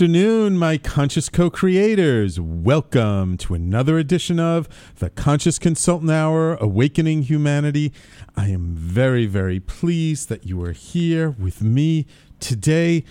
afternoon, my conscious co creators. Welcome to another edition of the Conscious Consultant Hour Awakening Humanity. I am very, very pleased that you are here with me today.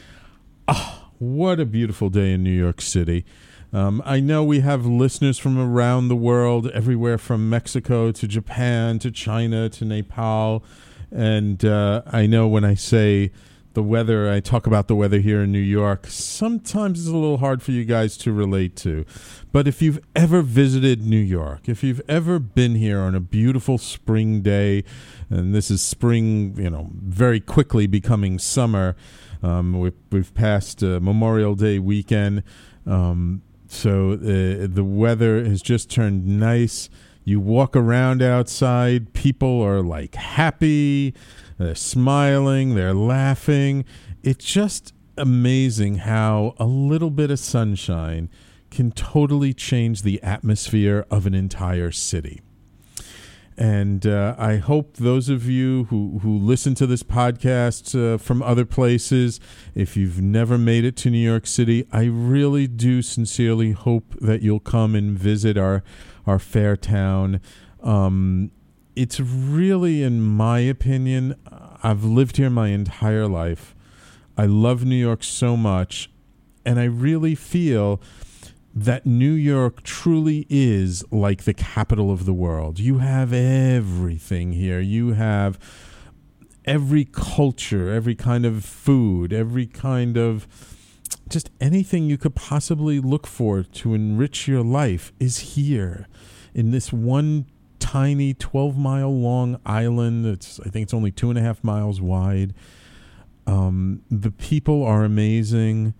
Oh, what a beautiful day in New York City. Um, I know we have listeners from around the world, everywhere from Mexico to Japan to China to Nepal. And uh, I know when I say the weather, I talk about the weather here in New York, sometimes it's a little hard for you guys to relate to. But if you've ever visited New York, if you've ever been here on a beautiful spring day, and this is spring, you know, very quickly becoming summer, um, we've, we've passed uh, Memorial Day weekend. Um, so uh, the weather has just turned nice. You walk around outside, people are like happy, they're smiling, they're laughing. It's just amazing how a little bit of sunshine can totally change the atmosphere of an entire city. And uh, I hope those of you who, who listen to this podcast uh, from other places, if you've never made it to New York City, I really do sincerely hope that you'll come and visit our, our fair town. Um, it's really, in my opinion, I've lived here my entire life. I love New York so much. And I really feel that New York truly is like the capital of the world. You have everything here. You have every culture, every kind of food, every kind of just anything you could possibly look for to enrich your life is here in this one tiny 12 mile long island. It's, I think it's only two and a half miles wide. Um, the people are amazing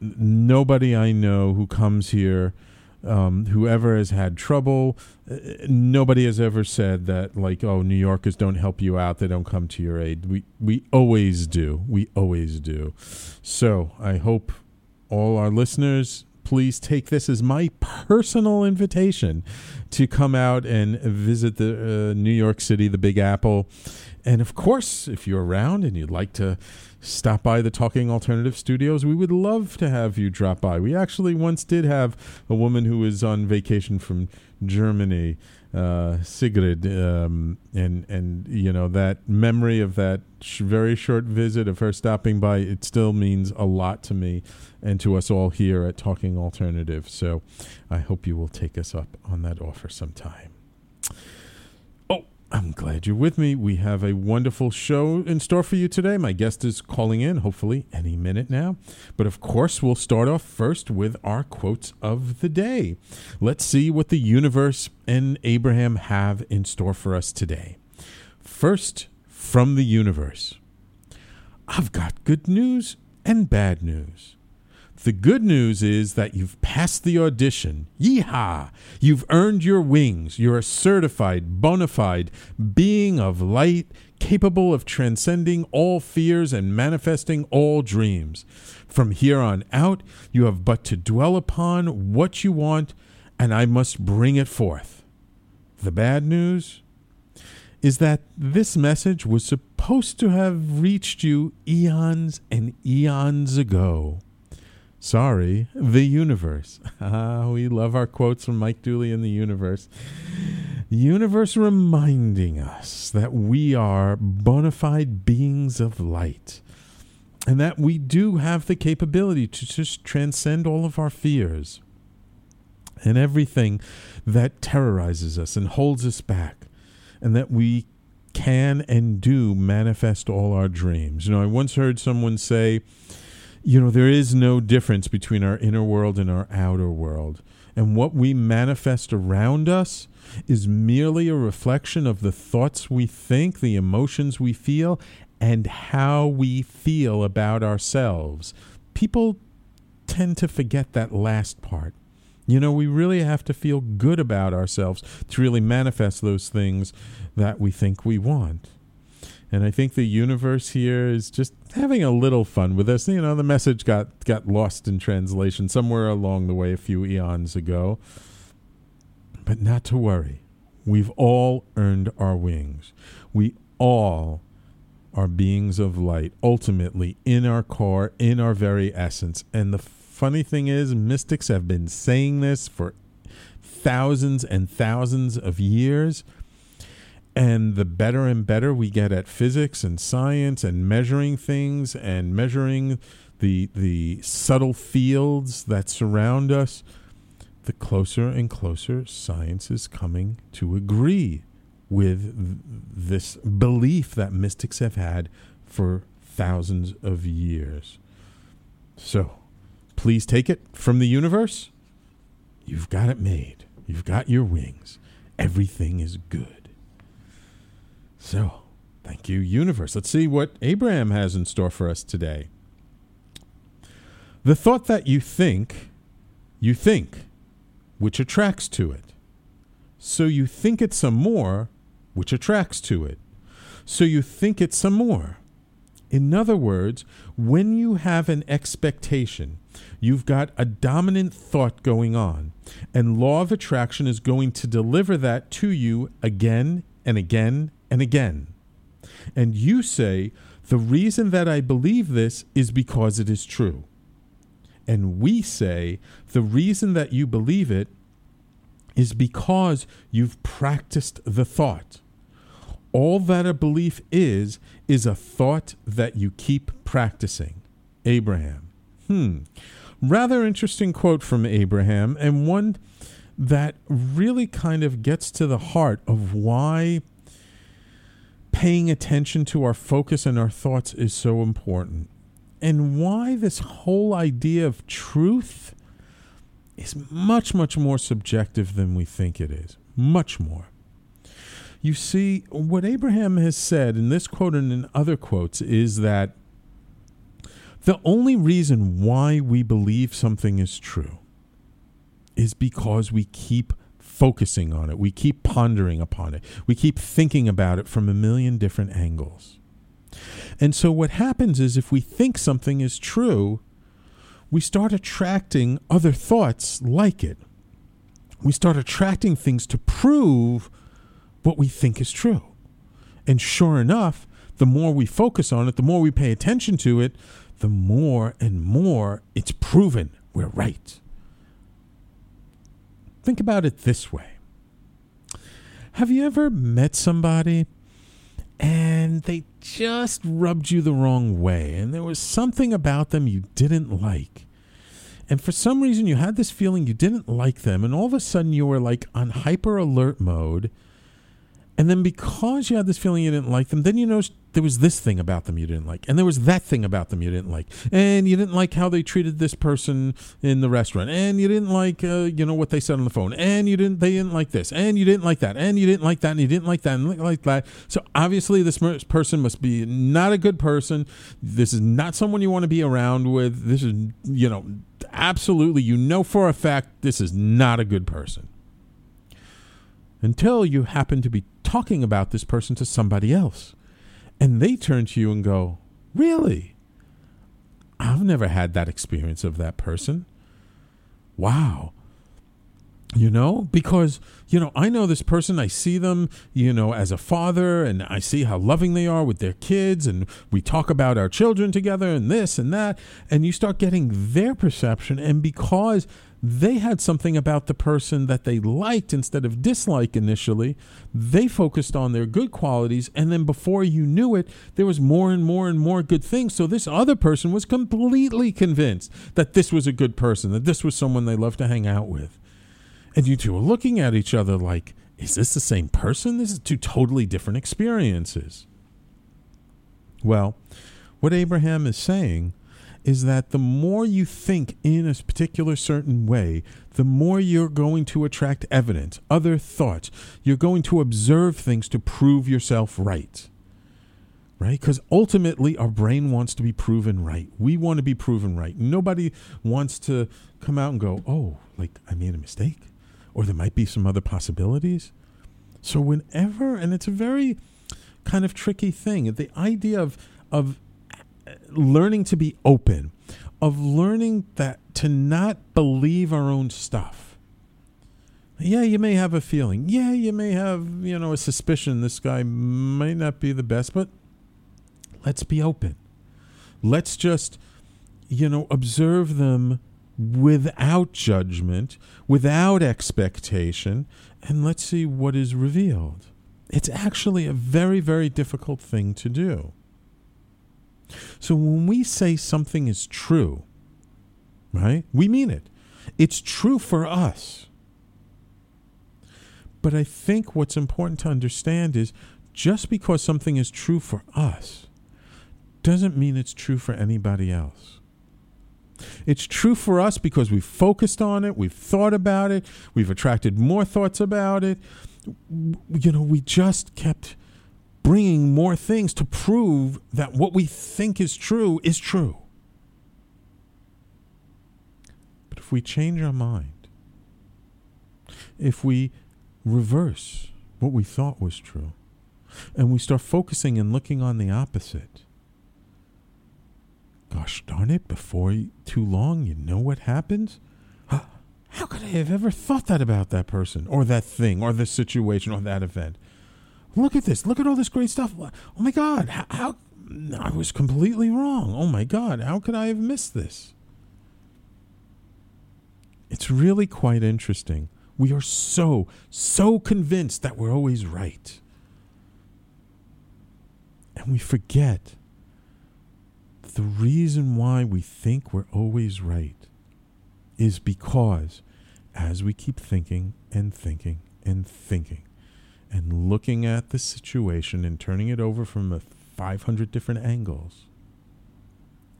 nobody I know who comes here, um, whoever has had trouble, uh, nobody has ever said that like, oh, New Yorkers don't help you out; they don't come to your aid. We we always do. We always do. So I hope all our listeners please take this as my personal invitation to come out and visit the uh, New York City, the Big Apple. And of course, if you're around and you'd like to stop by the Talking Alternative Studios. We would love to have you drop by. We actually once did have a woman who was on vacation from Germany, uh, Sigrid, um, and and you know that memory of that sh- very short visit of her stopping by. It still means a lot to me and to us all here at Talking Alternative. So I hope you will take us up on that offer sometime. I'm glad you're with me. We have a wonderful show in store for you today. My guest is calling in, hopefully, any minute now. But of course, we'll start off first with our quotes of the day. Let's see what the universe and Abraham have in store for us today. First, from the universe I've got good news and bad news. The good news is that you've passed the audition. Yeehaw! You've earned your wings. You're a certified, bona fide being of light, capable of transcending all fears and manifesting all dreams. From here on out, you have but to dwell upon what you want, and I must bring it forth. The bad news is that this message was supposed to have reached you eons and eons ago. Sorry, the universe. Ah, we love our quotes from Mike Dooley in the universe. The universe reminding us that we are bona fide beings of light and that we do have the capability to just transcend all of our fears and everything that terrorizes us and holds us back, and that we can and do manifest all our dreams. You know, I once heard someone say, you know, there is no difference between our inner world and our outer world. And what we manifest around us is merely a reflection of the thoughts we think, the emotions we feel, and how we feel about ourselves. People tend to forget that last part. You know, we really have to feel good about ourselves to really manifest those things that we think we want. And I think the universe here is just having a little fun with us. You know, the message got got lost in translation somewhere along the way a few eons ago. But not to worry. We've all earned our wings. We all are beings of light, ultimately in our core, in our very essence. And the funny thing is, mystics have been saying this for thousands and thousands of years. And the better and better we get at physics and science and measuring things and measuring the the subtle fields that surround us, the closer and closer science is coming to agree with this belief that mystics have had for thousands of years. So, please take it from the universe. You've got it made. You've got your wings. Everything is good. So, thank you, universe. Let's see what Abraham has in store for us today. The thought that you think, you think, which attracts to it. So you think it some more, which attracts to it. So you think it some more. In other words, when you have an expectation, you've got a dominant thought going on, and law of attraction is going to deliver that to you again and again and again. And you say, the reason that I believe this is because it is true. And we say, the reason that you believe it is because you've practiced the thought. All that a belief is, is a thought that you keep practicing. Abraham. Hmm. Rather interesting quote from Abraham, and one that really kind of gets to the heart of why paying attention to our focus and our thoughts is so important, and why this whole idea of truth is much, much more subjective than we think it is. Much more. You see, what Abraham has said in this quote and in other quotes is that the only reason why we believe something is true is because we keep focusing on it. We keep pondering upon it. We keep thinking about it from a million different angles. And so, what happens is if we think something is true, we start attracting other thoughts like it. We start attracting things to prove what we think is true. And sure enough, the more we focus on it, the more we pay attention to it, the more and more it's proven we're right. Think about it this way Have you ever met somebody and they just rubbed you the wrong way and there was something about them you didn't like? And for some reason, you had this feeling you didn't like them, and all of a sudden, you were like on hyper alert mode and then because you had this feeling you didn't like them, then you noticed there was this thing about them you didn't like, and there was that thing about them you didn't like, and you didn't like how they treated this person in the restaurant, and you didn't like uh, you know what they said on the phone, and you didn't they didn't like this, and you didn't like that, and you didn't like that, and you didn't like that, and like that. So obviously this person must be not a good person. This is not someone you want to be around with. This is you know absolutely you know for a fact this is not a good person until you happen to be talking about this person to somebody else. And they turn to you and go, Really? I've never had that experience of that person. Wow. You know, because, you know, I know this person, I see them, you know, as a father, and I see how loving they are with their kids, and we talk about our children together, and this and that, and you start getting their perception. And because they had something about the person that they liked instead of dislike initially. They focused on their good qualities, and then before you knew it, there was more and more and more good things. So this other person was completely convinced that this was a good person, that this was someone they loved to hang out with. And you two are looking at each other like, is this the same person? This is two totally different experiences. Well, what Abraham is saying is that the more you think in a particular certain way, the more you're going to attract evidence, other thoughts. You're going to observe things to prove yourself right. Right? Because ultimately, our brain wants to be proven right. We want to be proven right. Nobody wants to come out and go, oh, like I made a mistake, or there might be some other possibilities. So, whenever, and it's a very kind of tricky thing, the idea of, of learning to be open, of learning that to not believe our own stuff. Yeah, you may have a feeling. Yeah, you may have, you know, a suspicion this guy might not be the best, but let's be open. Let's just, you know, observe them without judgment, without expectation, and let's see what is revealed. It's actually a very, very difficult thing to do. So when we say something is true, right, we mean it. It's true for us. But I think what's important to understand is just because something is true for us doesn't mean it's true for anybody else. It's true for us because we've focused on it, we've thought about it, we've attracted more thoughts about it. You know, we just kept bringing more things to prove that what we think is true is true. But if we change our mind, if we reverse what we thought was true, and we start focusing and looking on the opposite, gosh darn it, before too long, you know what happens? How could I have ever thought that about that person or that thing or this situation or that event? Look at this. Look at all this great stuff. Oh my God. How, how I was completely wrong. Oh my God. How could I have missed this? It's really quite interesting. We are so, so convinced that we're always right. And we forget the reason why we think we're always right is because as we keep thinking and thinking and thinking and looking at the situation and turning it over from a 500 different angles,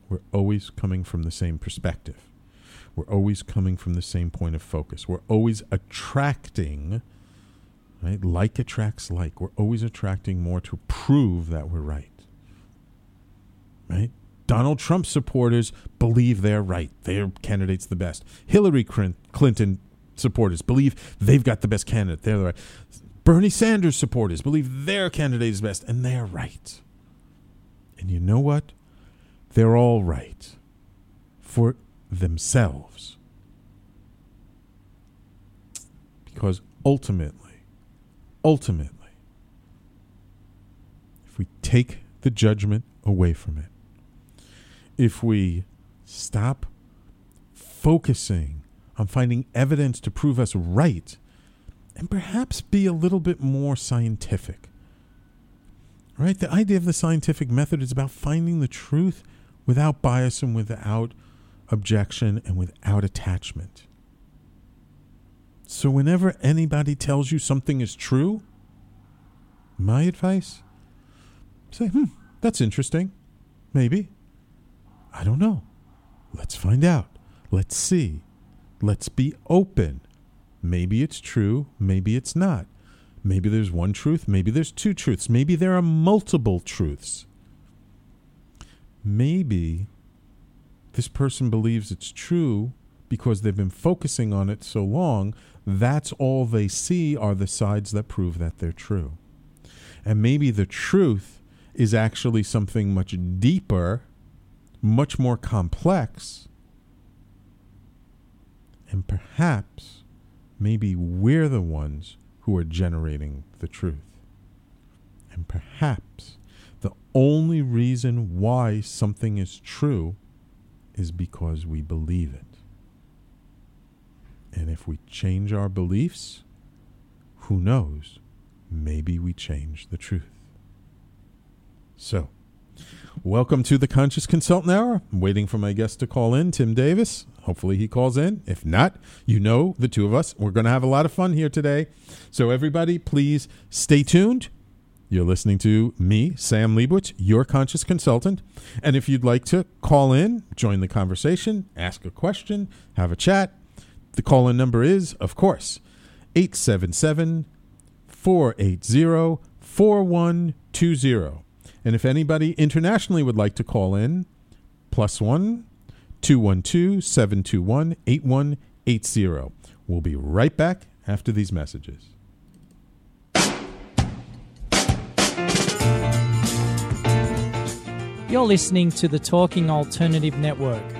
we're always coming from the same perspective. We're always coming from the same point of focus. We're always attracting, right? Like attracts like. We're always attracting more to prove that we're right. Right? Donald Trump supporters believe they're right. Their candidate's the best. Hillary Clinton supporters believe they've got the best candidate. They're the right. Bernie Sanders supporters believe their candidate is best, and they're right. And you know what? They're all right for themselves. Because ultimately, ultimately, if we take the judgment away from it, if we stop focusing on finding evidence to prove us right and perhaps be a little bit more scientific. Right? The idea of the scientific method is about finding the truth without bias and without objection and without attachment. So, whenever anybody tells you something is true, my advice say, hmm, that's interesting. Maybe. I don't know. Let's find out. Let's see. Let's be open. Maybe it's true, maybe it's not. Maybe there's one truth, maybe there's two truths, maybe there are multiple truths. Maybe this person believes it's true because they've been focusing on it so long, that's all they see are the sides that prove that they're true. And maybe the truth is actually something much deeper much more complex. And perhaps maybe we're the ones who are generating the truth. And perhaps the only reason why something is true is because we believe it. And if we change our beliefs, who knows? Maybe we change the truth. So, Welcome to the Conscious Consultant Hour. I'm waiting for my guest to call in, Tim Davis. Hopefully he calls in. If not, you know the two of us. We're going to have a lot of fun here today. So, everybody, please stay tuned. You're listening to me, Sam Liebowitz, your conscious consultant. And if you'd like to call in, join the conversation, ask a question, have a chat, the call in number is, of course, 877 480 4120. And if anybody internationally would like to call in, plus one 212 721 8180. We'll be right back after these messages. You're listening to the Talking Alternative Network.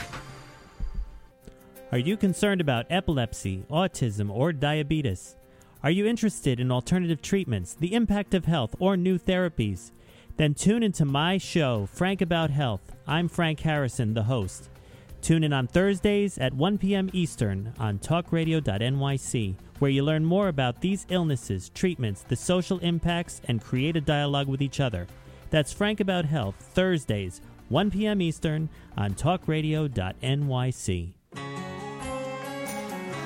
Are you concerned about epilepsy, autism, or diabetes? Are you interested in alternative treatments, the impact of health, or new therapies? Then tune into my show, Frank About Health. I'm Frank Harrison, the host. Tune in on Thursdays at 1 p.m. Eastern on talkradio.nyc, where you learn more about these illnesses, treatments, the social impacts, and create a dialogue with each other. That's Frank About Health, Thursdays, 1 p.m. Eastern on talkradio.nyc.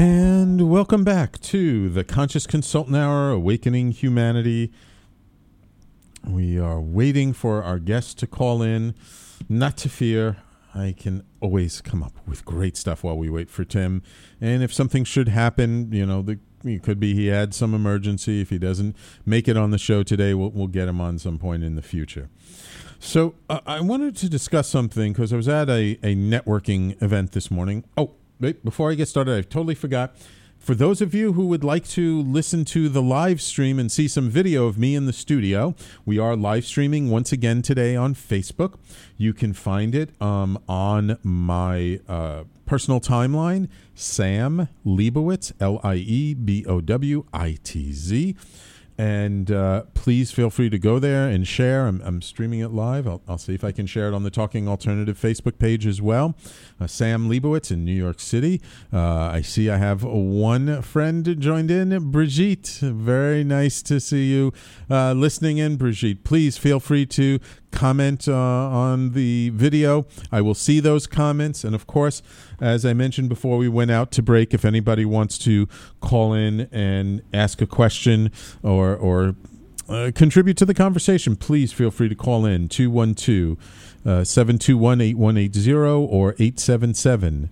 And welcome back to the Conscious Consultant Hour, Awakening Humanity. We are waiting for our guest to call in. Not to fear, I can always come up with great stuff while we wait for Tim. And if something should happen, you know, the, it could be he had some emergency. If he doesn't make it on the show today, we'll, we'll get him on some point in the future. So uh, I wanted to discuss something because I was at a, a networking event this morning. Oh, wait, before I get started, I totally forgot. For those of you who would like to listen to the live stream and see some video of me in the studio, we are live streaming once again today on Facebook. You can find it um, on my uh, personal timeline, Sam Liebowitz, L I E B O W I T Z. And uh, please feel free to go there and share. I'm, I'm streaming it live. I'll, I'll see if I can share it on the Talking Alternative Facebook page as well. Uh, Sam Liebowitz in New York City. Uh, I see I have one friend joined in, Brigitte. Very nice to see you uh, listening in, Brigitte. Please feel free to comment uh, on the video. I will see those comments. And of course, as I mentioned before we went out to break, if anybody wants to call in and ask a question or, or uh, contribute to the conversation, please feel free to call in 212 721 8180 or 877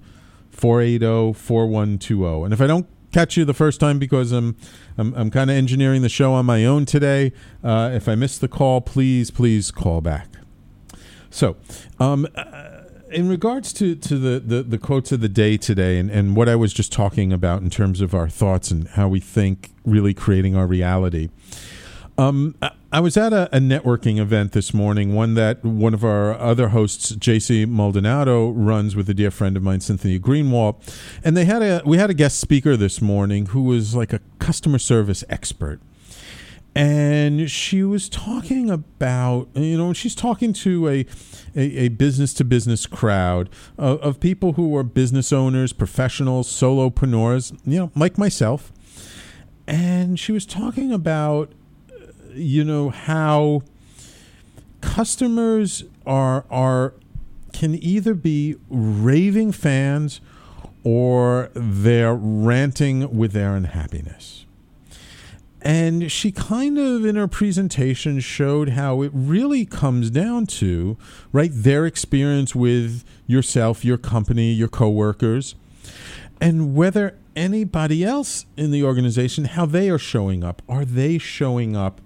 480 4120. And if I don't catch you the first time because I'm I'm, I'm kind of engineering the show on my own today. Uh, if I miss the call, please please call back. So, um, uh, in regards to, to the, the, the quotes of the day today and, and what I was just talking about in terms of our thoughts and how we think really creating our reality. Um, I- was at a, a networking event this morning, one that one of our other hosts, JC Maldonado, runs with a dear friend of mine, Cynthia Greenwald, and they had a we had a guest speaker this morning who was like a customer service expert, and she was talking about you know she's talking to a a, business to business crowd of, of people who are business owners, professionals, solopreneurs, you know, like myself, and she was talking about you know how customers are are can either be raving fans or they're ranting with their unhappiness. And she kind of, in her presentation, showed how it really comes down to, right, their experience with yourself, your company, your coworkers, and whether anybody else in the organization, how they are showing up. Are they showing up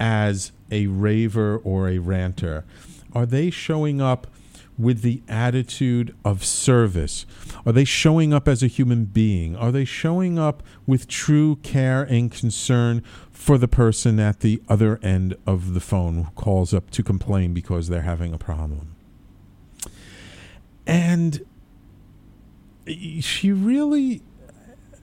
as a raver or a ranter? Are they showing up with the attitude of service? Are they showing up as a human being? Are they showing up with true care and concern for the person at the other end of the phone who calls up to complain because they're having a problem? And she really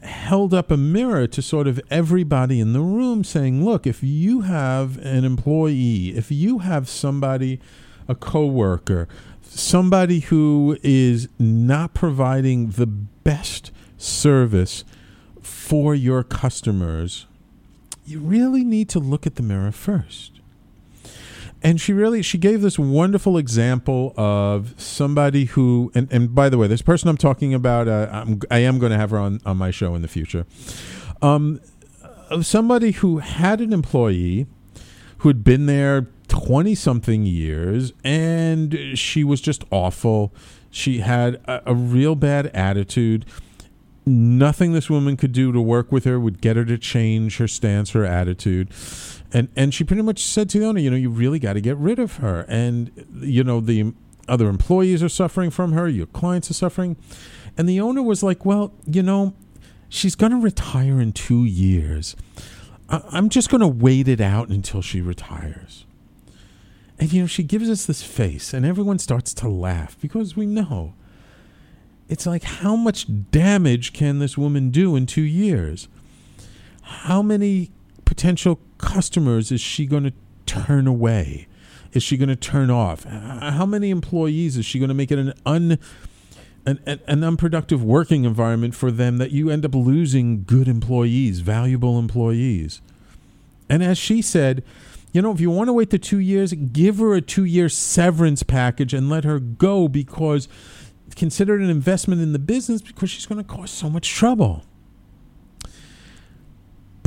held up a mirror to sort of everybody in the room saying, look, if you have an employee, if you have somebody, a coworker, somebody who is not providing the best service for your customers, you really need to look at the mirror first. And she really she gave this wonderful example of somebody who and, and by the way, this person I'm talking about, uh, I'm, I am going to have her on on my show in the future. Um, of somebody who had an employee who had been there 20 something years and she was just awful. She had a, a real bad attitude. Nothing this woman could do to work with her would get her to change her stance, her attitude. And and she pretty much said to the owner, you know, you really got to get rid of her. And you know, the other employees are suffering from her, your clients are suffering. And the owner was like, "Well, you know, she's going to retire in 2 years. I'm just going to wait it out until she retires." And you know, she gives us this face, and everyone starts to laugh because we know. It's like, how much damage can this woman do in two years? How many potential customers is she going to turn away? Is she going to turn off? Uh, how many employees is she going to make it an un an, an, an unproductive working environment for them that you end up losing good employees, valuable employees? And as she said, you know, if you want to wait the two years, give her a two year severance package and let her go because consider it an investment in the business because she's going to cause so much trouble.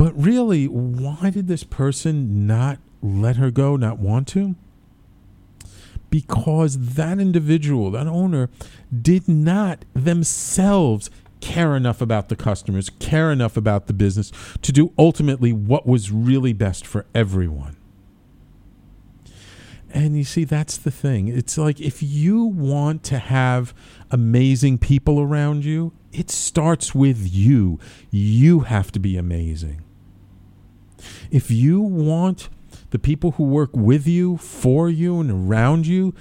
But really, why did this person not let her go, not want to? Because that individual, that owner, did not themselves care enough about the customers, care enough about the business to do ultimately what was really best for everyone. And you see, that's the thing. It's like if you want to have amazing people around you, it starts with you. You have to be amazing. If you want the people who work with you, for you, and around you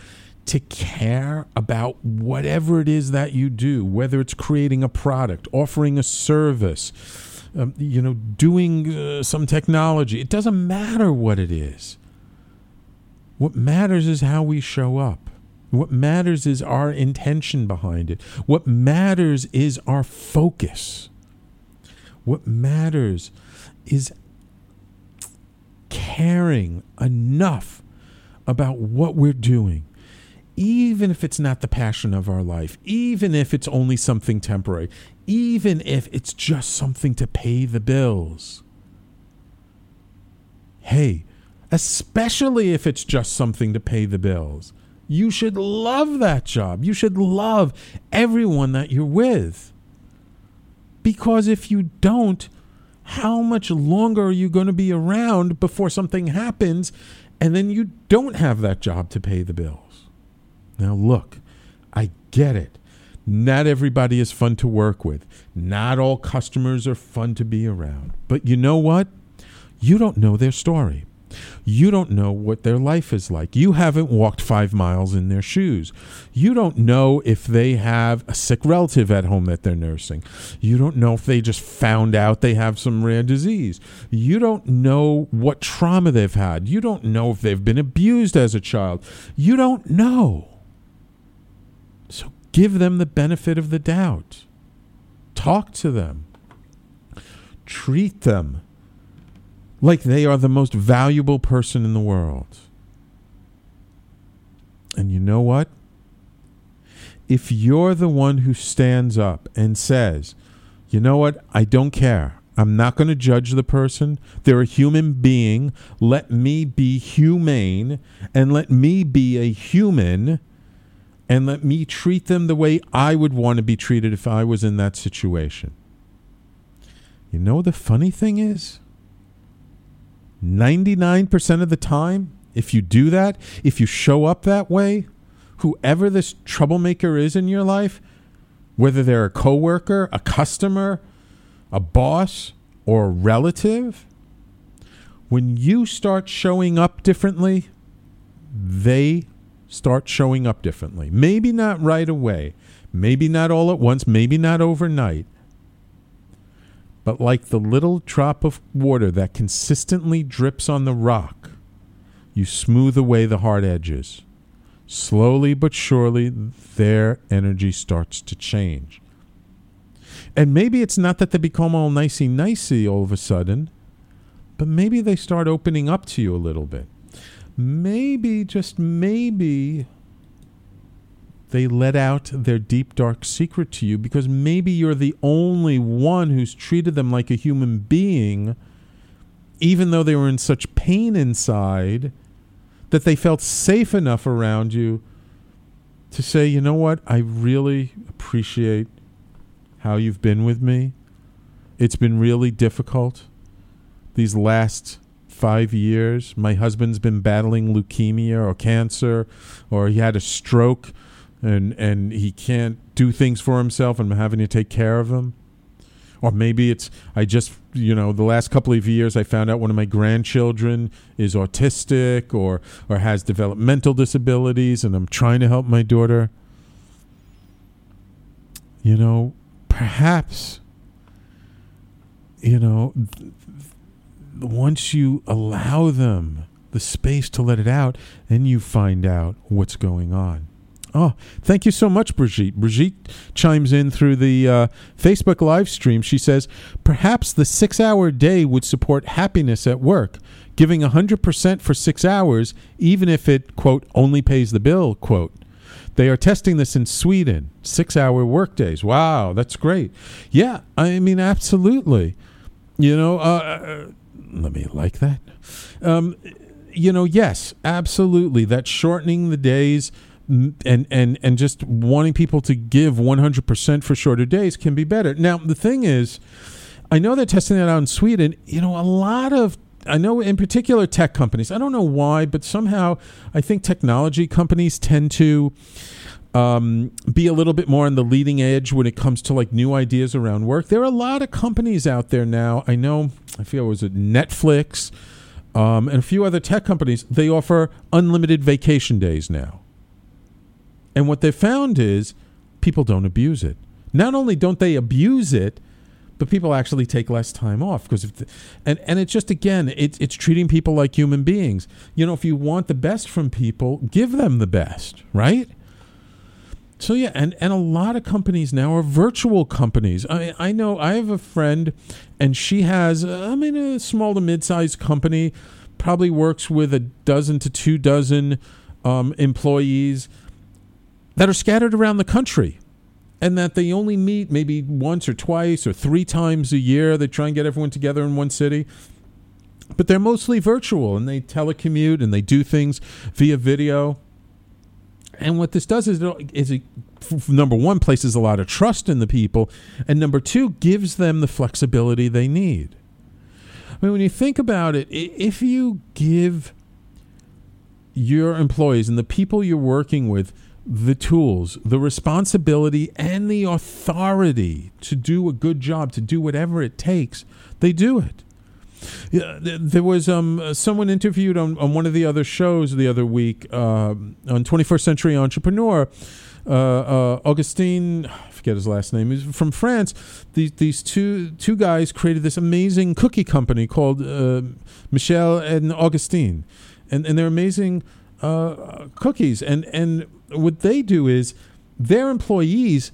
to care about whatever it is that you do, whether it's creating a product, offering a service, um, you know, doing uh, some technology, it doesn't matter what it is. What matters is how we show up. What matters is our intention behind it. What matters is our focus. What matters is caring enough about what we're doing, even if it's not the passion of our life, even if it's only something temporary, even if it's just something to pay the bills. Hey, especially if it's just something to pay the bills. You should love that job. You should love everyone that you're with. Because if you don't, how much longer are you going to be around before something happens and then you don't have that job to pay the bills? Now, look, I get it. Not everybody is fun to work with. Not all customers are fun to be around. But you know what? You don't know their story. You don't know what their life is like. You haven't walked five miles in their shoes. You don't know if they have a sick relative at home that they're nursing. You don't know if they just found out they have some rare disease. You don't know what trauma they've had. You don't know if they've been abused as a child. You don't know. So give them the benefit of the doubt. Talk to them. Treat them like they are the most valuable person in the world. And you know what? If you're the one who stands up and says, you know what, I don't care. I'm not going to judge the person. They're a human being. Let me be humane and let me be a human and let me treat them the way I would want to be treated if I was in that situation. You know, the funny thing is, 99% of the time, if you do that, if you show up that way, whoever this troublemaker is in your life, whether they're a coworker, a customer, a boss, or a relative, when you start showing up differently, they start showing up differently. Maybe not right away, maybe not all at once, maybe not overnight, but like the little drop of water that consistently drips on the rock, you smooth away the hard edges. Slowly but surely, their energy starts to change. And maybe it's not that they become all nicey nicey all of a sudden, but maybe they start opening up to you a little bit. Maybe, just maybe, they let out their deep, dark secret to you because maybe you're the only one who's treated them like a human being, even though they were in such pain inside that they felt safe enough around you to say, you know what, I really appreciate how you've been with me. It's been really difficult these last five years. My husband's been battling leukemia or cancer, or he had a stroke and, and he can't do things for himself, and I'm having to take care of him. Or maybe it's, I just, you know, the last couple of years I found out one of my grandchildren is autistic or, or has developmental disabilities, and I'm trying to help my daughter. You know, perhaps, you know, once you allow them the space to let it out, then you find out what's going on. Oh, thank you so much, Brigitte. Brigitte chimes in through the uh, Facebook live stream. She says, Perhaps the six hour day would support happiness at work. Giving 100% for six hours, even if it, quote, only pays the bill, quote. They are testing this in Sweden, six hour workdays. Wow, that's great. Yeah, I mean, absolutely. You know, uh, let me like that. Um, you know, yes, absolutely. That shortening the days and and and just wanting people to give 100% for shorter days can be better. Now, the thing is, I know they're testing that out in Sweden. You know, a lot of I know in particular tech companies. I don't know why, but somehow I think technology companies tend to um, be a little bit more on the leading edge when it comes to like new ideas around work. There are a lot of companies out there now. I know. I feel it was it Netflix um, and a few other tech companies. They offer unlimited vacation days now. And what they found is people don't abuse it. Not only don't they abuse it, but people actually take less time off because and and it's just again it, it's treating people like human beings. You know, if you want the best from people, give them the best, right? So yeah, and, and a lot of companies now are virtual companies. I I know I have a friend, and she has I mean a small to mid sized company, probably works with a dozen to two dozen um, employees that are scattered around the country and that they only meet maybe once or twice or three times a year. They try and get everyone together in one city. But they're mostly virtual and they telecommute and they do things via video. And what this does is, it, is it, number one, places a lot of trust in the people, and number two, gives them the flexibility they need. I mean, when you think about it, if you give your employees and the people you're working with the tools, the responsibility, and the authority to do a good job, to do whatever it takes, they do it. Yeah, there was um, someone interviewed on, on one of the other shows the other week uh, on 21st Century Entrepreneur. Uh, uh, Augustine, I forget his last name, he's from France. These, these two two guys created this amazing cookie company called uh, Michel and Augustine, and and they're amazing uh, cookies. And and what they do is their employees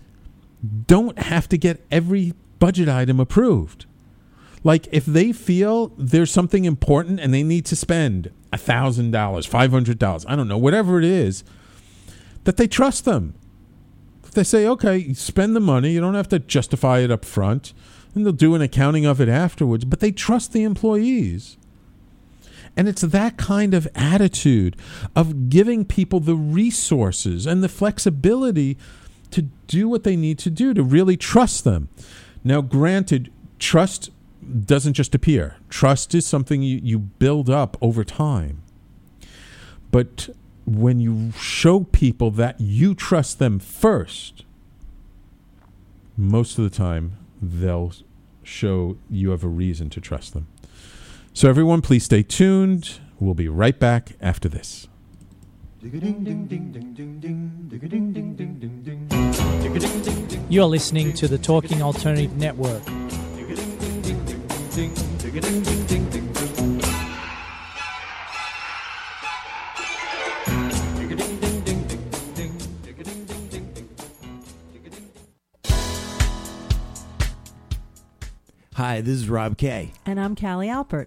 don't have to get every budget item approved. Like if they feel there's something important and they need to spend a thousand dollars, five hundred dollars, I don't know, whatever it is, that they trust them. They say, okay, spend the money, you don't have to justify it up front, and they'll do an accounting of it afterwards, but they trust the employees. And it's that kind of attitude of giving people the resources and the flexibility to do what they need to do, to really trust them. Now, granted, trust doesn't just appear, trust is something you, you build up over time. But when you show people that you trust them first, most of the time they'll show you have a reason to trust them. So, everyone, please stay tuned. We'll be right back after this. You're listening to the Talking Alternative Network. Hi, this is Rob Kay. And I'm Callie Alpert.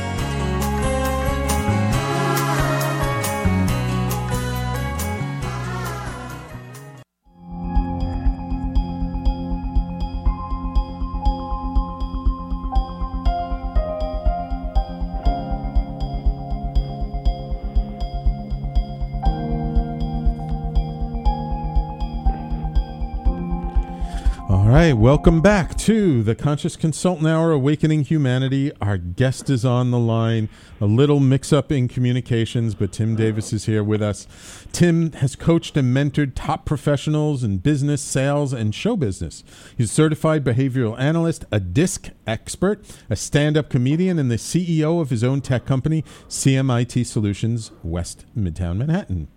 Right, welcome back to the Conscious Consultant Hour Awakening Humanity. Our guest is on the line. A little mix up in communications, but Tim Davis is here with us. Tim has coached and mentored top professionals in business, sales, and show business. He's a certified behavioral analyst, a disc expert, a stand up comedian, and the CEO of his own tech company, CMIT Solutions, West Midtown Manhattan.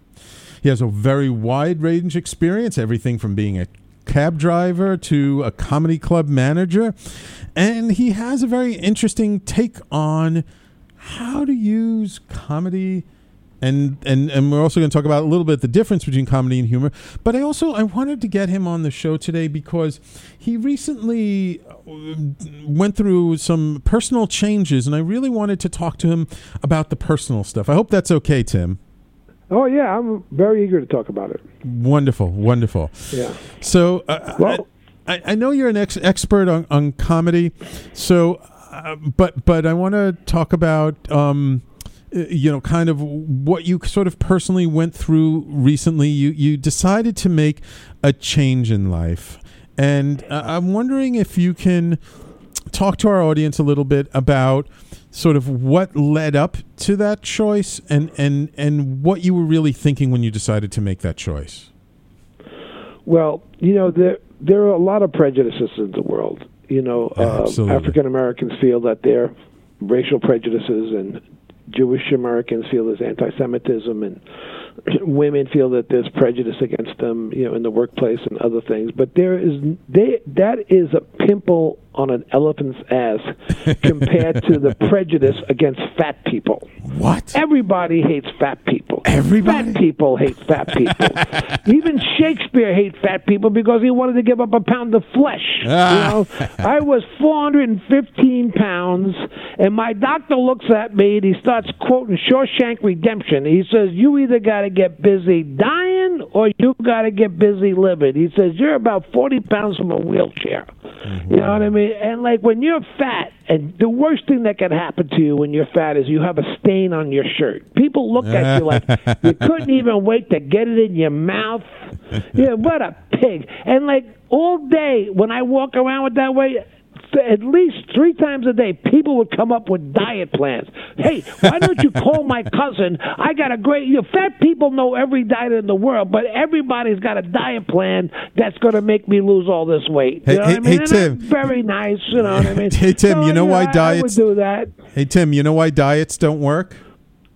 He has a very wide range experience, everything from being a cab driver to a comedy club manager. And he has a very interesting take on how to use comedy. And, and and we're also going to talk about a little bit the difference between comedy and humor. But I also I wanted to get him on the show today because he recently uh, went through some personal changes, and I really wanted to talk to him about the personal stuff. I hope that's okay, Tim. Oh yeah, I'm very eager to talk about it. Wonderful, wonderful. Yeah. So, uh, Well- I, I know you're an ex- expert on, on comedy. So, uh, but but I want to talk about um, uh, you know kind of what you sort of personally went through recently. You you decided to make a change in life, and uh, I'm wondering if you can talk to our audience a little bit about sort of what led up to that choice and and and what you were really thinking when you decided to make that choice. Well, you know there there are a lot of prejudices in the world. You know, uh, Absolutely. African Americans feel that their racial prejudices, and Jewish Americans feel there's anti-Semitism, and women feel that there's prejudice against them. You know, in the workplace and other things. But there is they that is a pimple on an elephant's ass compared to the prejudice against fat people. What? Everybody hates fat people. Everybody? Fat people hate fat people. Even Shakespeare hated fat people because he wanted to give up a pound of flesh. Ah. You know, I was 415 pounds, and my doctor looks at me and he starts quoting Shawshank Redemption. He says, "You either got to get busy dying or you got to get busy living." He says, "You're about 40 pounds from a wheelchair." Mm-hmm. You know what I mean? And like when you're fat, and the worst thing that can happen to you when you're fat is you have a stain on your shirt. People look at you like you couldn't even wait to get it in your mouth. Yeah, what a pig. And like all day when I walk around with that way, at least three times a day, people would come up with diet plans. Hey, why don't you call my cousin? I got a great. You know, fat people know every diet in the world, but everybody's got a diet plan that's going to make me lose all this weight. Hey, know hey, what I mean? hey, Tim. Very nice. You know what I mean? Hey, Tim, So, you know why diets- do that. Hey Tim, you know why diets don't work?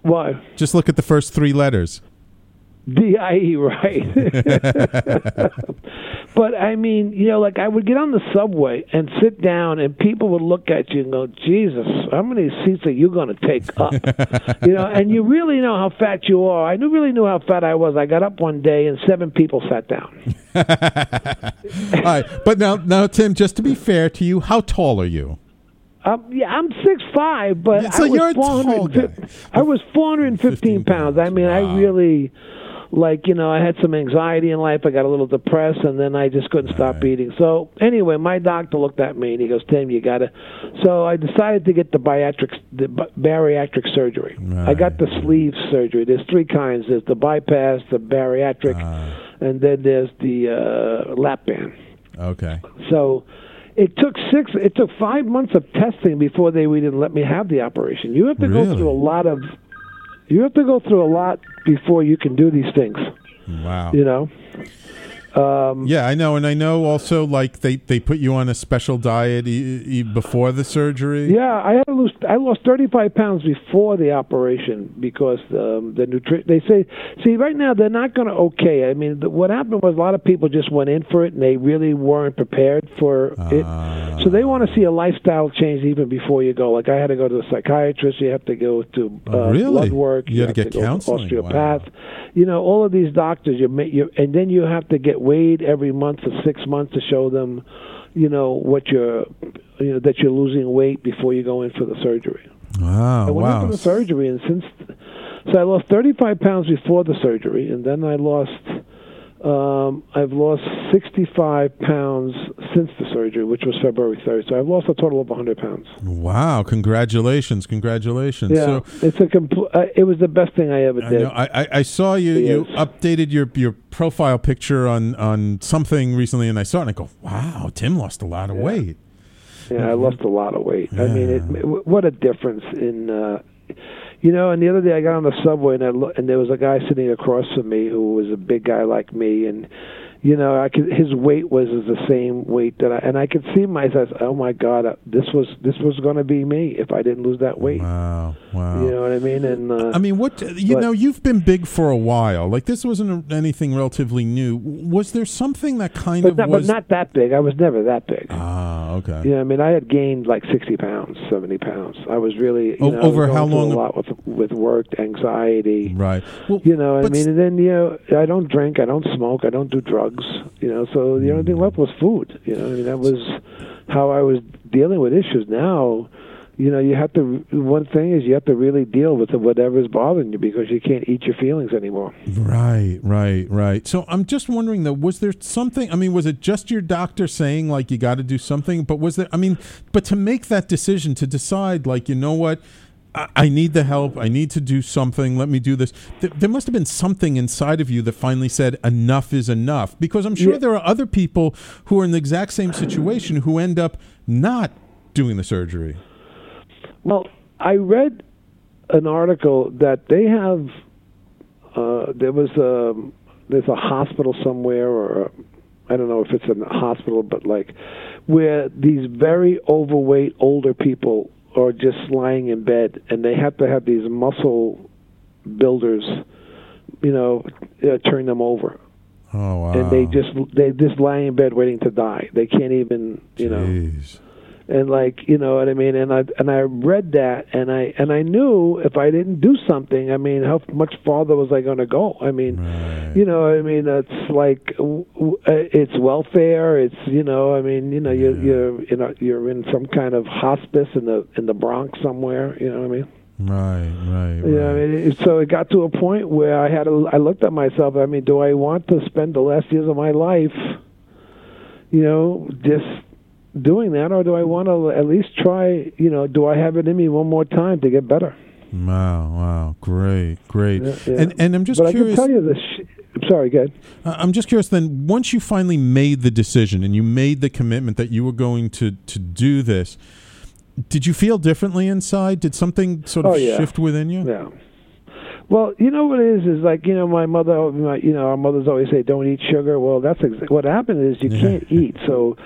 Why? Just look at the first three letters. D I E, right? but I mean, you know, like I would get on the subway and sit down, and people would look at you and go, "Jesus, how many seats are you going to take up?" you know, and you really know how fat you are. I knew really knew how fat I was. I got up one day, and seven people sat down. All right, but now, now, Tim, just to be fair to you, how tall are you? Um, yeah, I'm six five, but So I was tall 450 guy. I was 415 pounds. I mean, I really, like, you know, I had some anxiety in life. I got a little depressed, and then I just couldn't stop eating. So anyway, my doctor looked at me and he goes, "Tim, you got to." So I decided to get the bariatric, the bariatric surgery. I got the sleeve surgery. There's three kinds. There's the bypass, the bariatric, Ah. and then there's the uh, lap band. Okay. So it took six. It took five months of testing before they would even let me have the operation. You have to Really? go through a lot of. You have to go through a lot before you can do these things. Wow. You know. Um, Yeah, I know, and I know also like they they put you on a special diet e- e- before the surgery. Yeah, I had to lose. I lost 35 pounds before the operation because um, the nutrition. They say, see, right now they're not going to okay. I mean, the, what happened was a lot of people just went in for it and they really weren't prepared for it. So they want to see a lifestyle change even before you go. Like I had to go to the psychiatrist. You have to go to uh, Oh, really? blood work. You had to get go counseling. osteopath. You know, all of these doctors. You, you and then you have to get weighed every month for six months to show them, you know, what you're, you know, that you're losing weight before you go in for the surgery. Wow, I went in for the surgery, and since so I lost 35 pounds before the surgery, and then I lost. Um, I've lost 65 pounds since the surgery, which was February 3rd. So I've lost a total of 100 pounds. Wow! Congratulations, congratulations. Yeah, So it's a compl- uh, It was the best thing I ever I, did. know, I, I- I saw you. You updated your your profile picture on on something recently, and I saw it, and I go, "Wow, Tim lost a lot of Yeah. weight." Yeah, I lost a lot of weight. I mean, it, what a difference in, uh, you know. And the other day, I got on the subway and I lo- and there was a guy sitting across from me who was a big guy like me, and you know, I could his weight was the same weight that I, and I could see myself. Oh my God, uh, this was this was going to be me if I didn't lose that weight. Wow, wow. You know what I mean? And uh, I mean, what you but- know, you've been big for a while. Like this wasn't anything relatively new. Was there something that kind but of not, was? but not that big. I was never that big. ah, okay. Yeah, I mean, I had gained like sixty pounds, seventy pounds. I was really, you O- know, was over how long- A lot with with work, anxiety. Right. Well, You know, I mean, and then you know, I don't drink, I don't smoke, I don't do drugs. You know, so the only thing left was food. You know, I mean, that was how I was dealing with issues. Now, you know, you have to. One thing is you have to really deal with whatever's bothering you because you can't eat your feelings anymore. Right, right, right. So I'm just wondering though, was there something? I mean, was it just your doctor saying like you got to do something? But was there? I mean, but to make that decision, to decide like you know what, I, I need the help. I need to do something. Let me do this. Th- there must have been something inside of you that finally said enough is enough. Because I'm sure Yeah. there are other people who are in the exact same situation who end up not doing the surgery. Well, I read an article that they have. Uh, there was a there's a hospital somewhere, or I don't know if it's a hospital, but like where these very overweight older people are just lying in bed, and they have to have these muscle builders, you know, uh, turn them over, Oh wow! and they just they just lie in bed waiting to die. They can't even, you know Jeez. And like you know what I mean. And I and I read that, and I and I knew if I didn't do something, I mean, how much farther was I going to go? I mean, Right. you know, I mean, it's like uh, it's welfare. It's you know, I mean, you know, you're Yeah. you're you know you're in some kind of hospice in the in the Bronx somewhere. You know what I mean? Right, right, right. I mean, so it got to a point where I had to. I looked at myself. I mean, do I want to spend the last years of my life, you know, just doing that, or do I want to at least try? You know, do I have it in me one more time to get better? Wow, wow, great, great. Yeah, yeah. And and I'm just but curious. I can tell you this. I'm sorry, go ahead. Uh, I'm just curious. Then, once you finally made the decision and you made the commitment that you were going to to do this, did you feel differently inside? Did something sort of Oh, yeah. shift within you? Yeah. Well, you know what it is is like you know my mother, my, you know our mothers always say don't eat sugar. Well, that's ex- what happened is you can't eat. So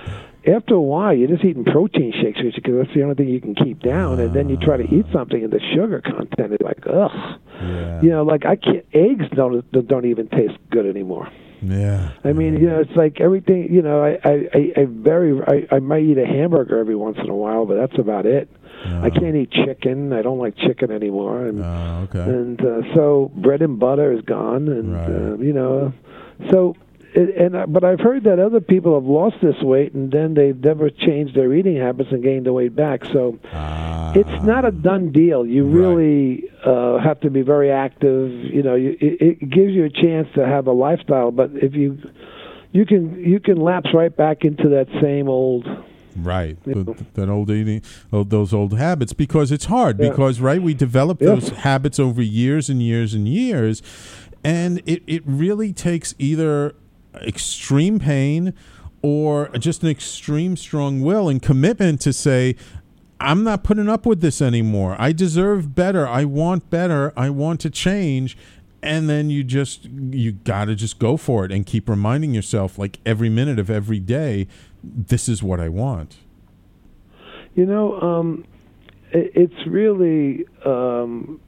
after a while, you're just eating protein shakes because that's the only thing you can keep down. And then you try to eat something, and the sugar content is like ugh. Yeah. You know, like I can't. Eggs don't don't even taste good anymore. Yeah. I mean, you know, it's like everything. You know, I I I, I very I, I might eat a hamburger every once in a while, but that's about it. I can't eat chicken. I don't like chicken anymore. And Oh, okay. and uh, so bread and butter is gone, and Right. uh, you know, so. And uh, but I've heard that other people have lost this weight and then they've never changed their eating habits and gained the weight back. So Ah. it's not a done deal. You Right. really uh, have to be very active. You know, you, it, it gives you a chance to have a lifestyle, but if you you can you can lapse right back into that same old. Right, that old eating, those old habits, because it's hard. Yeah. Because right, we develop Yeah. those habits over years and years and years, and it it really takes either extreme pain or just an extreme strong will and commitment to say. I'm not putting up with this anymore. I deserve better. I want better. I want to change. and then you just you got to just go for it and keep reminding yourself like every minute of every day this is what i want You know, um, it, it's really, um,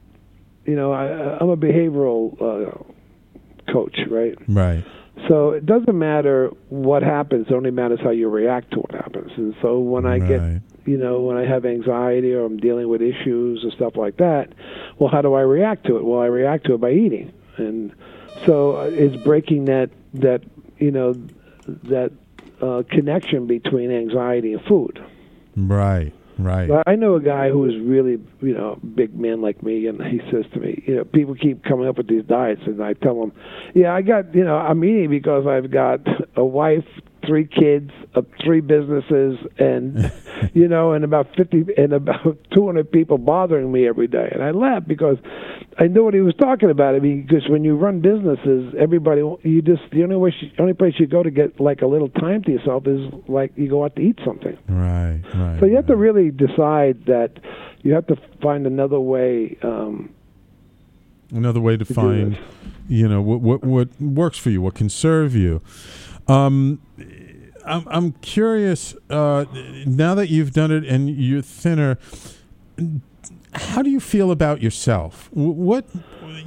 you know, I, I'm a behavioral uh, coach, right? right So it doesn't matter what happens; it only matters how you react to what happens. And so when I get, you know, when I have anxiety or I'm dealing with issues and stuff like that, well, how do I react to it? Well, I react to it by eating, and so uh, it's breaking that that you know that uh, connection between anxiety and food. right right. Well, I know a guy who is really, you know, a big man like me, and he says to me, you know, people keep coming up with these diets, and I tell them, yeah, I got, you know, I'm eating because I've got a wife, three kids, uh, three businesses, and, you know, and about 50 and about 200 people bothering me every day, and I laugh because I know what he was talking about. I mean, because when you run businesses, everybody, you just the only way, the only place you go to get like a little time to yourself is like you go out to eat something. right right So you have to really decide that you have to find another way. Um, another way to do find you know what what what works for you what can serve you um i'm i'm curious uh now that you've done it and you're thinner how do you feel about yourself what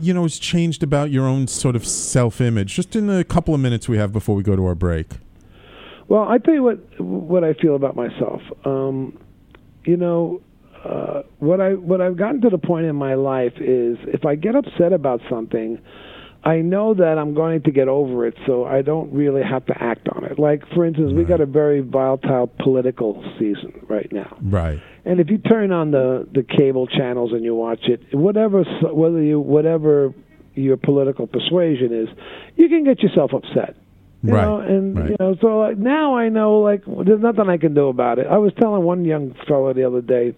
you know has changed about your own sort of self-image just in the couple of minutes we have before we go to our break well, I tell you what what I feel about myself. Um, you know, uh, what I what I've gotten to the point in my life is if I get upset about something, I know that I'm going to get over it, so I don't really have to act on it. Like for instance, we got a very volatile political season right now. right And if you turn on the the cable channels and you watch it, whatever whether you whatever your political persuasion is, you can get yourself upset. You Right, know, and right. you know, so like, now I know like there's nothing I can do about it. I was telling one young fellow the other day,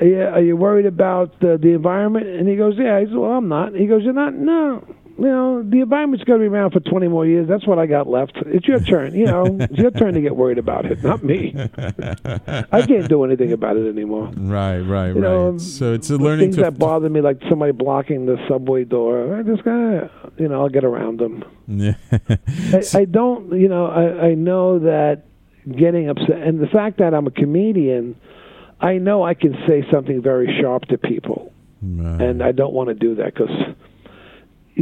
yeah, are you worried about uh, the environment? And he goes, yeah. He said, well, I'm not. He goes, you're not? No. You know, the environment's going to be around for 20 more years. That's what I got left. It's your turn. You know, it's your turn to get worried about it, not me. I can't do anything about it anymore. right right You right know, um, so it's a learning things to that bother me, like somebody blocking the subway door. I just gotta, you know, I'll get around them. yeah I, I don't, you know, I, I know that getting upset, and the fact that I'm a comedian, I know I can say something very sharp to people, Right. and I don't want to do that because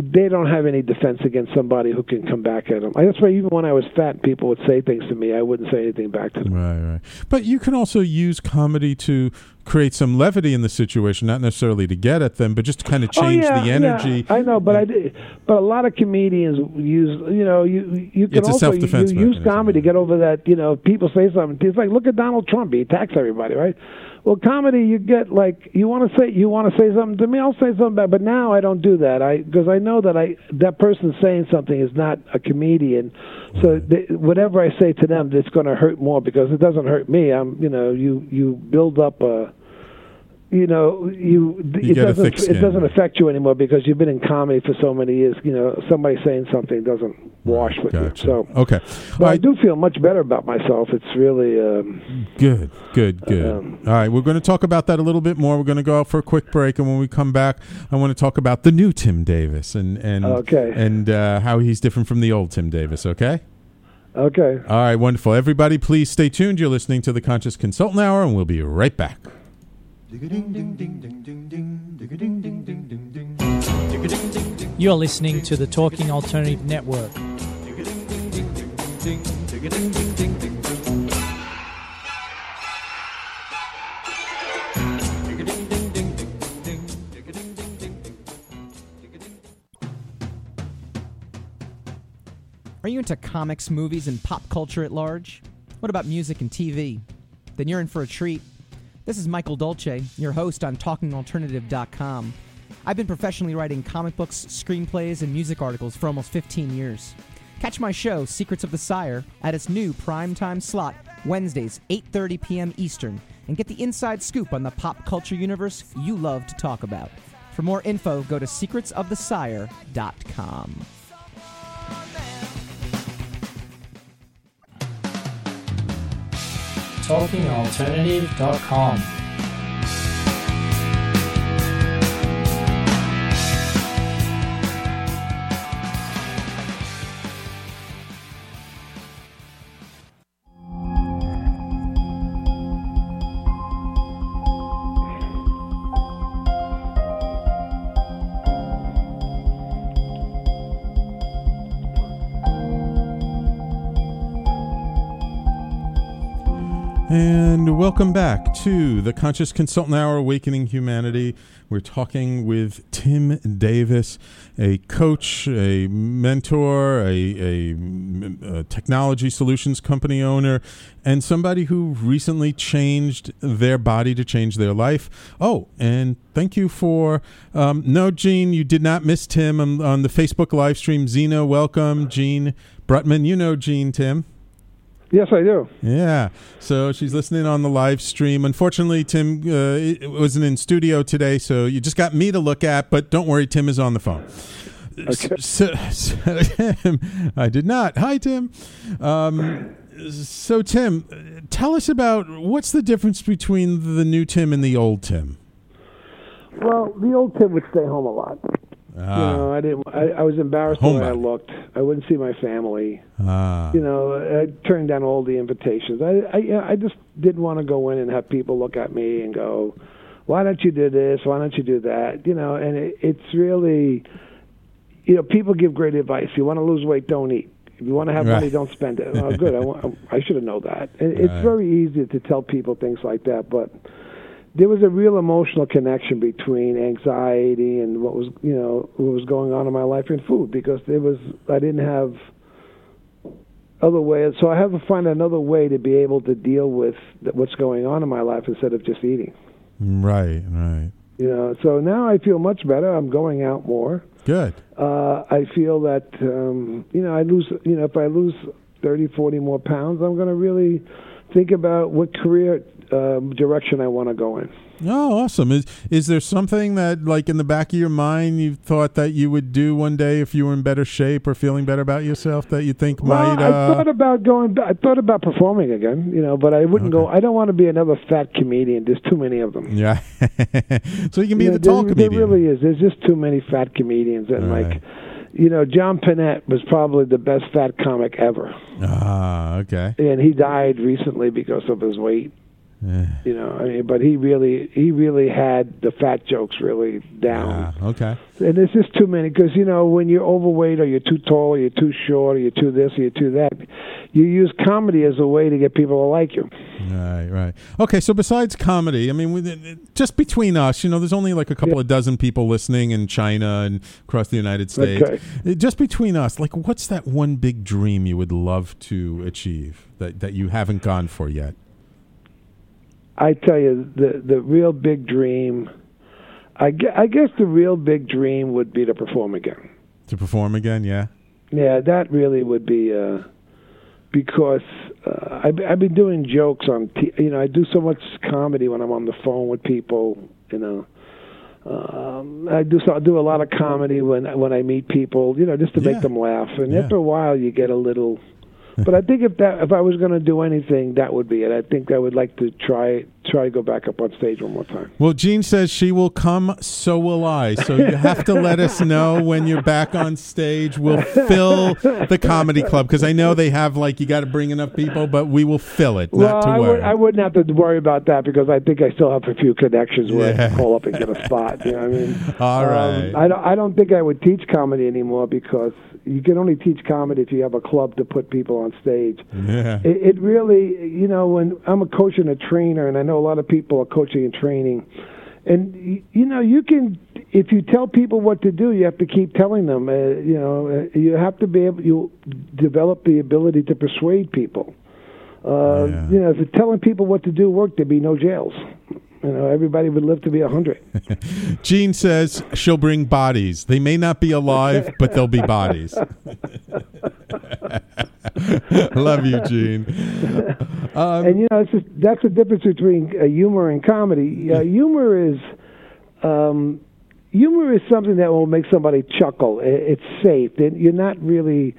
they don't have any defense against somebody who can come back at them. That's why even when I was fat, people would say things to me, I wouldn't say anything back to them. Right, right. But you can also use comedy to create some levity in the situation, not necessarily to get at them, but just to kind of oh, change oh, yeah, the energy. Yeah, I know, but I did, but a lot of comedians use you know you you can also you, you use comedy to get over that you know people say something. It's like look at Donald Trump, he attacks everybody, right? Well, comedy you get like you want to say you want to say something to me, I'll say something back. But now I don't do that. I because I know that I that person saying something is not a comedian. So they, whatever I say to them, it's going to hurt more because it doesn't hurt me. I'm you know you you build up a you know you, You it doesn't it doesn't affect you anymore because you've been in comedy for so many years you know somebody saying something doesn't wash with Gotcha. you so okay. but I do feel much better about myself it's really um, Good, good, good. Um, All right, we're going to talk about that a little bit more. We're going to go out for a quick break, and when we come back, I want to talk about the new Tim Davis and and Okay. and uh, how he's different from the old Tim Davis. Okay. okay All right, wonderful. Everybody, please stay tuned. You're listening to the Conscious Consultant Hour, and we'll be right back. You're listening to the Talking Alternative Network. Are you into comics, movies, and pop culture at large? What about music and TV? Then you're in for a treat. This is Michael Dolce, your host on TalkingAlternative.com. I've been professionally writing comic books, screenplays, and music articles for almost 15 years. Catch my show, Secrets of the Sire, at its new primetime slot, Wednesdays, 8.30 p.m. Eastern, and get the inside scoop on the pop culture universe you love to talk about. For more info, go to secretsofthesire.com. TalkingAlternative.com. welcome back to the Conscious Consultant Hour Awakening Humanity. We're talking with Tim Davis, a coach, a mentor, a, a, a technology solutions company owner, and somebody who recently changed their body to change their life. Oh, and thank you for. Um, no, Jean, you did not miss Tim on, on the Facebook live stream. Zena, welcome. Jean Brutman, you know Jean, Tim. Yes, I do. Yeah. So she's listening on the live stream. Unfortunately, Tim uh, wasn't in studio today, so you just got me to look at. But don't worry, Tim is on the phone. Okay. So, so, I did not. Hi, Tim. Um, so, Tim, tell us about what's the difference between the new Tim and the old Tim. Well, the old Tim would stay home a lot. Ah. You know, I didn't. I, I was embarrassed Home way I looked. I wouldn't see my family. Ah. You know, I turned down all the invitations. I, I, I just didn't want to go in and have people look at me and go, "Why don't you do this? Why don't you do that?" You know, and it, it's really, you know, people give great advice. You want to lose weight, don't eat. If you want to have Right. money, don't spend it. Oh, good. I, want, I should have known that. And Right. It's very easy to tell people things like that, but there was a real emotional connection between anxiety and what was you know what was going on in my life and food because there was I didn't have other ways so I have to find another way to be able to deal with what's going on in my life instead of just eating Right, right. you know so now I feel much better I'm going out more Good. uh I feel that um you know I lose you know if I lose thirty forty more pounds I'm going to really think about what career um, direction I want to go in Oh, awesome. Is is there something that like in the back of your mind you thought that you would do one day if you were in better shape or feeling better about yourself that you think Well, might I uh, thought about going. I thought about performing again, you know, but I wouldn't go. I don't want to be another fat comedian. There's too many of them. Yeah. so you can be You know, the tall there, comedian. There really is. There's just too many fat comedians, and Right. like, you know, John Pinette was probably the best fat comic ever, Ah, okay. and he died recently because of his weight. You know, I mean, but he really, he really had the fat jokes really down. ah, okay. And there's just too many because you know when you're overweight or you're too tall or you're too short or you're too this or you're too that, you use comedy as a way to get people to like you. Right, right. Okay, so besides comedy, I mean, we- just between us, you know, there's only like a couple of dozen people listening in China and across the United States. Okay. Uh, Just between us, like, what's that one big dream you would love to achieve that, that you haven't gone for yet? I tell you, the the real big dream, I, gue- I guess the real big dream would be to perform again. To perform again? Yeah. Yeah, that really would be uh, because uh, I've, I've been doing jokes on. T- you know, I do so much comedy when I'm on the phone with people. You know, um, I do so, I do a lot of comedy when when I meet people. You know, just to Yeah. make them laugh. And Yeah. after a while, you get a little. But I think if that if I was going to do anything, that would be it. I think I would like to try try to go back up on stage one more time. Well, Jean says she will come, so will I. So you have to let us know when you're back on stage. We'll fill the comedy club because I know they have like you got to bring enough people, but we will fill it. Well, I, would, I wouldn't have to worry about that because I think I still have a few connections where I can call up and get a spot. You know what I mean? All Um, right. I don't. I don't think I would teach comedy anymore because you can only teach comedy if you have a club to put people on stage. yeah. It, it really, you know, when I'm a coach and a trainer, and I know a lot of people are coaching and training, and you know, you can if you tell people what to do, you have to keep telling them. Uh, you know, uh, you have to be able you develop the ability to persuade people. Uh, Yeah. You know, if you're telling people what to do work, there'd be no jails. You know, everybody would live to be a hundred. Jean says she'll bring bodies. They may not be alive, but they'll be bodies. Love you, Jean. Um, and you know, it's just, that's the difference between uh, humor and comedy. Uh, humor is um, humor is something that will make somebody chuckle. It's safe. You're not really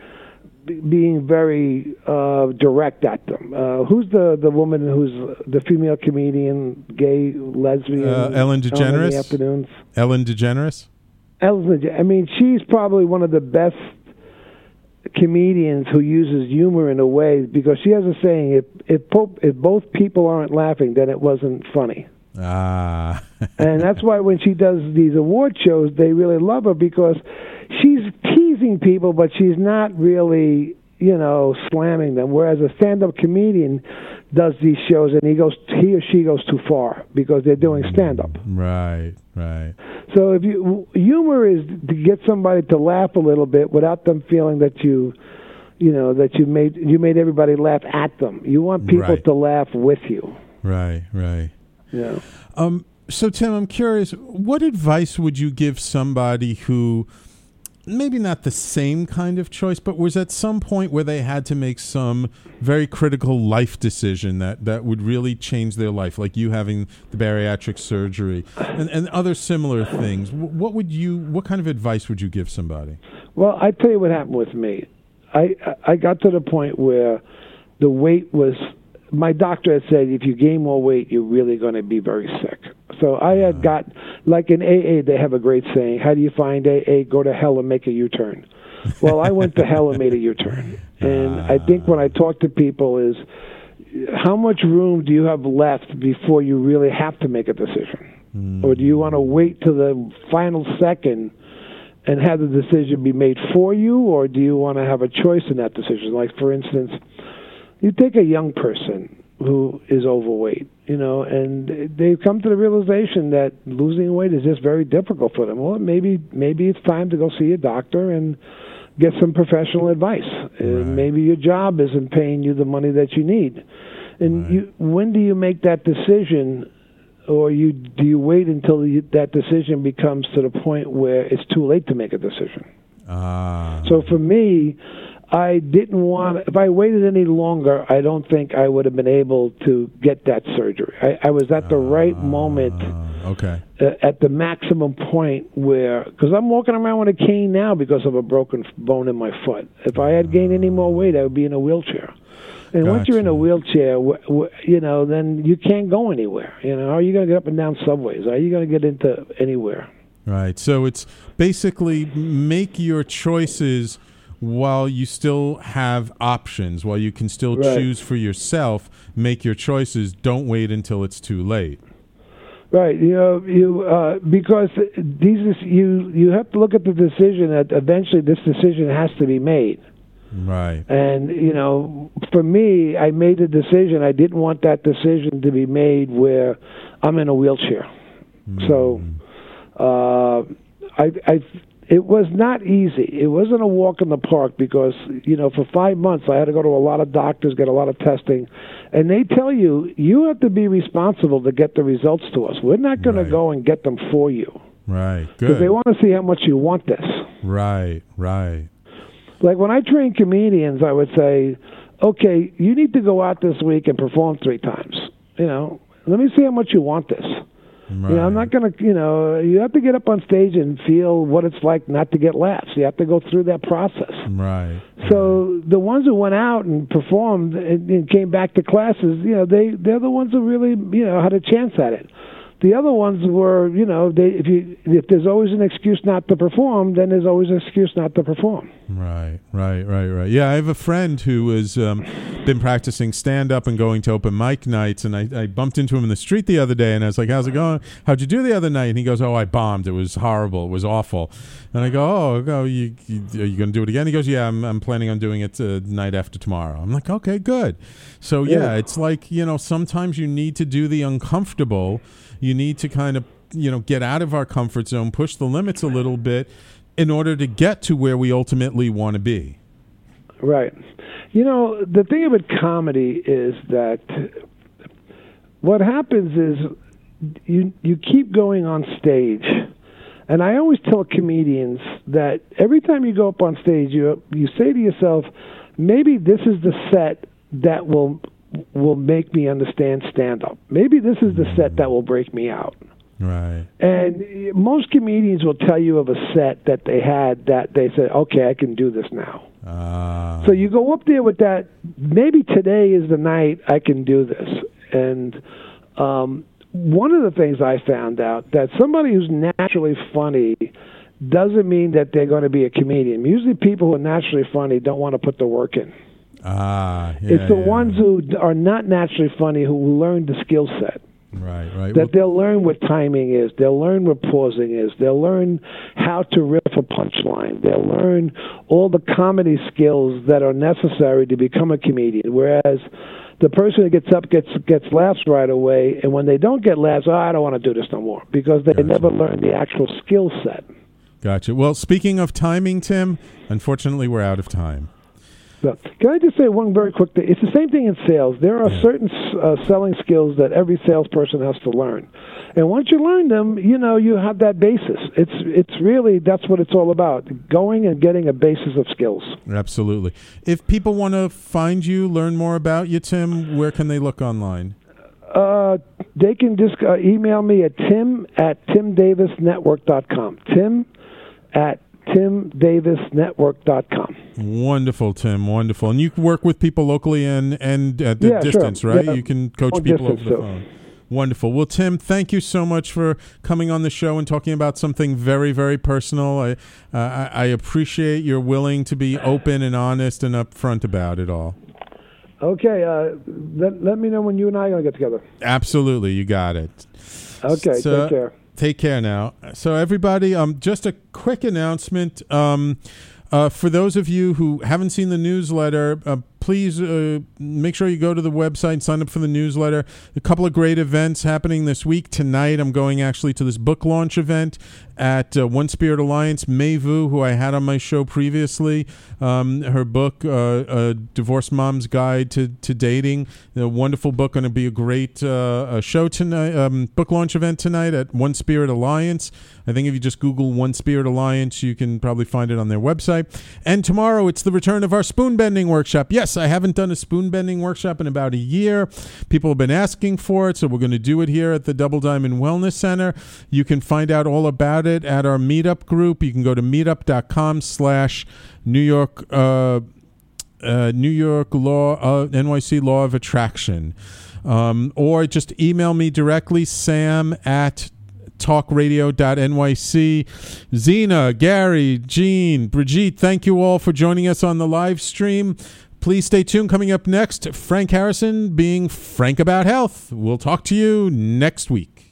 being very uh, direct at them. Uh, who's the the woman who's the female comedian, gay, lesbian? Uh, Ellen DeGeneres? afternoons. Ellen DeGeneres. Ellen DeGeneres. I mean, she's probably one of the best comedians who uses humor in a way because she has a saying: if if, po- if both people aren't laughing, then it wasn't funny. Ah. and that's why when she does these award shows, they really love her because she's teasing people, but she's not really you know, slamming them. Whereas a stand-up comedian does these shows and he goes, he or she goes too far because they're doing stand-up. Right, right. So if you humor is to get somebody to laugh a little bit without them feeling that you, you know, that you made you made everybody laugh at them. You want people Right. to laugh with you. Right, right. Yeah. Um, so Tim, I'm curious, what advice would you give somebody who maybe not the same kind of choice, but was at some point where they had to make some very critical life decision that, that would really change their life, like you having the bariatric surgery and, and other similar things. What would you, what kind of advice would you give somebody? Well, I tell you what happened with me. I I got to the point where the weight was. My doctor had said if you gain more weight, you're really going to be very sick. So I had got like in AA, they have a great saying: "How do you find AA? Go to hell and make a U-turn." Well, I went to hell and made a U-turn, and I think when I talk to people is how much room do you have left before you really have to make a decision, hmm. or do you want to wait to the final second? and have the decision be made for you, or do you want to have a choice in that decision? Like, for instance, you take a young person who is overweight, you know, and they've come to the realization that losing weight is just very difficult for them. Well, maybe maybe it's time to go see a doctor and get some professional advice. And maybe your job isn't paying you the money that you need. And you, when do you make that decision or you do you wait until you, that decision becomes to the point where it's too late to make a decision? Ah, So for me, I didn't want. If I waited any longer, I don't think I would have been able to get that surgery. I, I was at the right moment, okay. uh, at the maximum point where, because I'm walking around with a cane now because of a broken bone in my foot. If I had gained any more weight, I would be in a wheelchair. And once you're in a wheelchair, w- w- you know, then you can't go anywhere. You know, are you going to get up and down subways? Are you going to get into anywhere? Right. So it's basically make your choices while you still have options, while you can still Right. choose for yourself. Make your choices. Don't wait until it's too late. Right, you know, you uh, because these is, you you have to look at the decision that eventually this decision has to be made. Right. And you know, for me, I made a decision. I didn't want that decision to be made where I'm in a wheelchair. So, uh, I, I, it was not easy. It wasn't a walk in the park because you know, for five months I had to go to a lot of doctors, get a lot of testing, and they tell you you have to be responsible to get the results to us. We're not going to go and get them for you Right. because Good. they want to see how much you want this. right. Right. Like when I train comedians, I would say, okay, you need to go out this week and perform three times. You know, let me see how much you want this. You know, I'm not going to, you know, you have to get up on stage and feel what it's like not to get laughs. You have to go through that process. Right. So the ones who went out and performed and, and came back to classes, you know, they they're the ones who really, you know, had a chance at it. The other ones were, you know, they if you if there's always an excuse not to perform, then there's always an excuse not to perform. Right, right, right, right. Yeah, I have a friend who has um, been practicing stand up and going to open mic nights, and I, I bumped into him in the street the other day, and I was like, "How's it going? How'd you do the other night?" And he goes, "Oh, I bombed. It was horrible. It was awful." And I go, "Oh, go. You, you are you going to do it again?" He goes, "Yeah, I'm, I'm planning on doing it uh, night after tomorrow." I'm like, "Okay, good." So yeah, Yeah. it's like you know, sometimes you need to do the uncomfortable. You need to kind of you know get out of our comfort zone, push the limits a little bit in order to get to where we ultimately want to be. Right. You know, the thing about comedy is that what happens is you you keep going on stage. And I always tell comedians that every time you go up on stage you you say to yourself, maybe this is the set that will will make me understand stand up. Maybe this is the set that will break me out. Right. And most comedians will tell you of a set that they had that they said, "Okay, I can do this now." Uh, So you go up there with that. Maybe today is the night I can do this. And um, one of the things I found out that somebody who's naturally funny doesn't mean that they're going to be a comedian. Usually, people who are naturally funny don't want to put the work in. Ah, yeah, it's the yeah. ones who are not naturally funny who learn the skill set. Right, right. That they'll learn what timing is. They'll learn what pausing is. They'll learn how to riff a punchline. They'll learn all the comedy skills that are necessary to become a comedian. Whereas the person who gets up gets gets laughs right away, and when they don't get laughs, oh, I don't want to do this no more because they never learned the actual skill set. Gotcha. Well, speaking of timing, Tim, unfortunately, we're out of time. So, can I just say one very quick thing? It's the same thing in sales. There are certain uh, selling skills that every salesperson has to learn, and once you learn them, you know you have that basis. It's it's really that's what it's all about: going and getting a basis of skills. Absolutely. If people want to find you, learn more about you, Tim, where can they look online? Uh, they can just uh, email me at tim at timdavisnetwork.com. Tim at timdavisnetwork.com. Wonderful, Tim. Wonderful. And you can work with people locally and, and at the Yeah, sure. distance, right? Yeah. You can coach Long people over the phone. Wonderful. Well, Tim, thank you so much for coming on the show and talking about something very, very personal. I, uh, I, appreciate you're willing to be open and honest and upfront about it all. Okay, uh, let, let me know when you and I are going to get together. Absolutely, you got it. Okay, So- take care. Take care now. So, everybody, um, just a quick announcement. Um, uh, for those of you who haven't seen the newsletter, uh, please uh, make sure you go to the website and sign up for the newsletter. A couple of great events happening this week. Tonight, I'm going actually to this book launch event at uh, One Spirit Alliance. May Vu, who I had on my show previously, um, her book, uh, uh, Divorced Mom's Guide to, to Dating, a wonderful book, going to be a great uh, a show tonight, um, book launch event tonight at One Spirit Alliance. I think if you just Google One Spirit Alliance, you can probably find it on their website. And tomorrow, it's the return of our spoon bending workshop. Yes, I haven't done a spoon bending workshop in about a year. People have been asking for it, so we're going to do it here at the Double Diamond Wellness Center. You can find out all about it at our meetup group. You can go to meetup.com slash New York uh, uh, New York Law uh, NYC Law of Attraction, um, or just email me directly, Sam at talkradio.nyc. Zena, Gary, Jean, Brigitte, thank you all for joining us on the live stream. Please stay tuned. Coming up next, Frank Harrison being frank about health. We'll talk to you next week.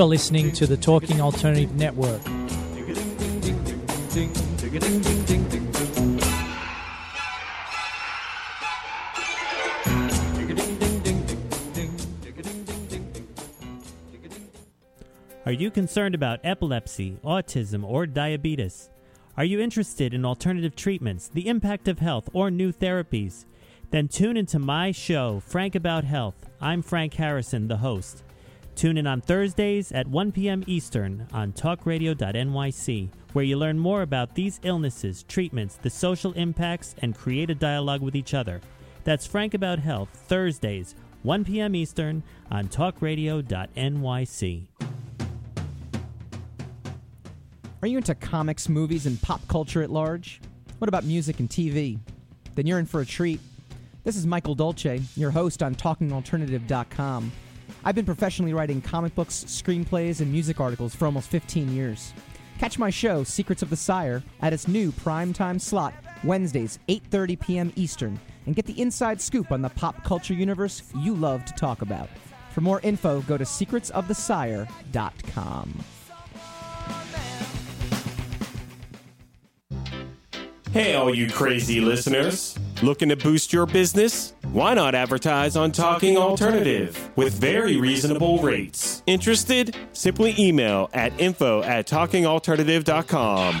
You're listening to the Talking Alternative Network. Are you concerned about epilepsy, autism, or diabetes? Are you interested in alternative treatments, the impact of health, or new therapies? Then tune into my show, Frank About Health. I'm Frank Harrison, the host. Tune in on Thursdays at 1 p.m. Eastern on talkradio.nyc, where you learn more about these illnesses, treatments, the social impacts, and create a dialogue with each other. That's Frank About Health, Thursdays, 1 p.m. Eastern on talkradio.nyc. Are you into comics, movies, and pop culture at large? What about music and TV? Then you're in for a treat. This is Michael Dolce, your host on TalkingAlternative.com. I've been professionally writing comic books, screenplays, and music articles for almost 15 years. Catch my show, Secrets of the Sire, at its new primetime slot, Wednesdays, 8.30 p.m. Eastern, and get the inside scoop on the pop culture universe you love to talk about. For more info, go to secretsofthesire.com. Hey, all you crazy listeners. Looking to boost your business? Why not advertise on Talking Alternative with very reasonable rates? Interested? Simply email at info at talkingalternative.com.